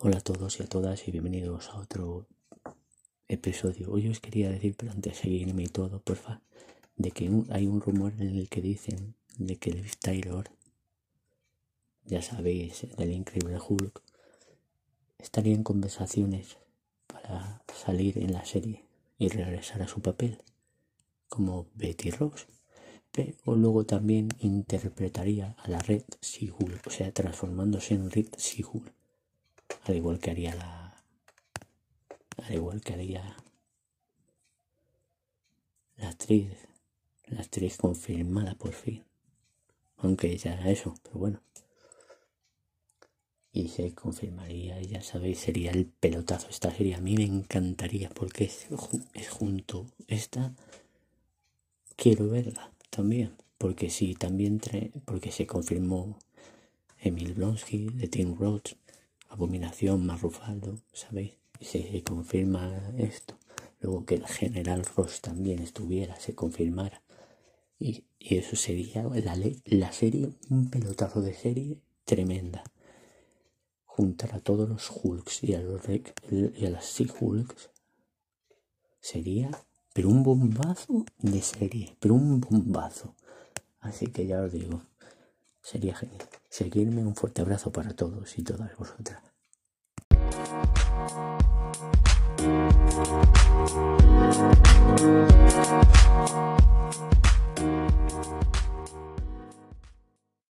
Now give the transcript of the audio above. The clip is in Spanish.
todos y a todas y bienvenidos a otro episodio. Hoy os quería decir, pero antes de seguirme y todo, porfa, de que hay un rumor en el que dicen de que Liv Taylor, ya sabéis, del increíble Hulk, estaría en conversaciones para salir en la serie y regresar a su papel como Betty Ross. Pero luego también interpretaría a la Red Sea-Hulk, o sea, transformándose en Red Sea-Hulk al igual que haría la al igual que haría la actriz la actriz confirmada por fin. Aunque ya era eso pero bueno. Y se confirmaría ya sabéis sería el pelotazo esta serie. A mí me encantaría porque es, es junto esta quiero verla también. Porque sí también porque se confirmó Emil Blonsky de Tim Roth Abominación más Rufaldo, ¿sabéis? Y se confirma esto. Luego que el general Ross también estuviera, se confirmara. Y, eso sería la, la serie, un pelotazo de serie tremenda. Juntar a todos los Hulks y a, los y a las Sea Hulks sería, pero un bombazo de serie, pero un bombazo. Así que ya os digo, sería genial. Seguirme, un fuerte abrazo para todos y todas vosotras.